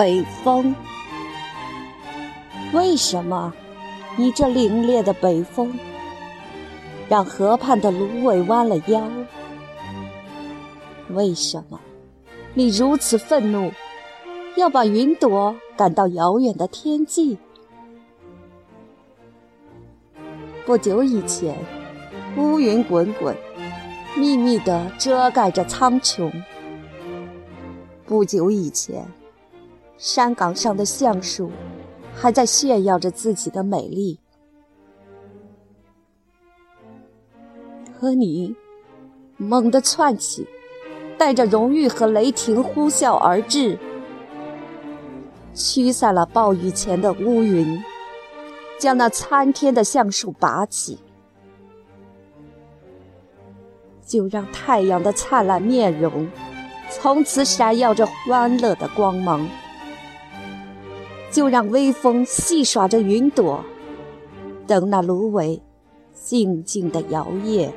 北风。为什么你这凛冽的北风，让河畔的芦苇弯了腰？为什么你如此愤怒，要把云朵赶到遥远的天际？不久以前，乌云滚滚，密密地遮盖着苍穹。不久以前，山岗上的橡树还在炫耀着自己的美丽，可你猛地窜起，带着荣誉和雷霆呼啸而至，驱散了暴雨前的乌云。将那参天的橡树拔起，就让太阳的灿烂面容从此闪耀着欢乐的光芒；就让微风戏耍着云朵，等那芦苇静静的摇曳。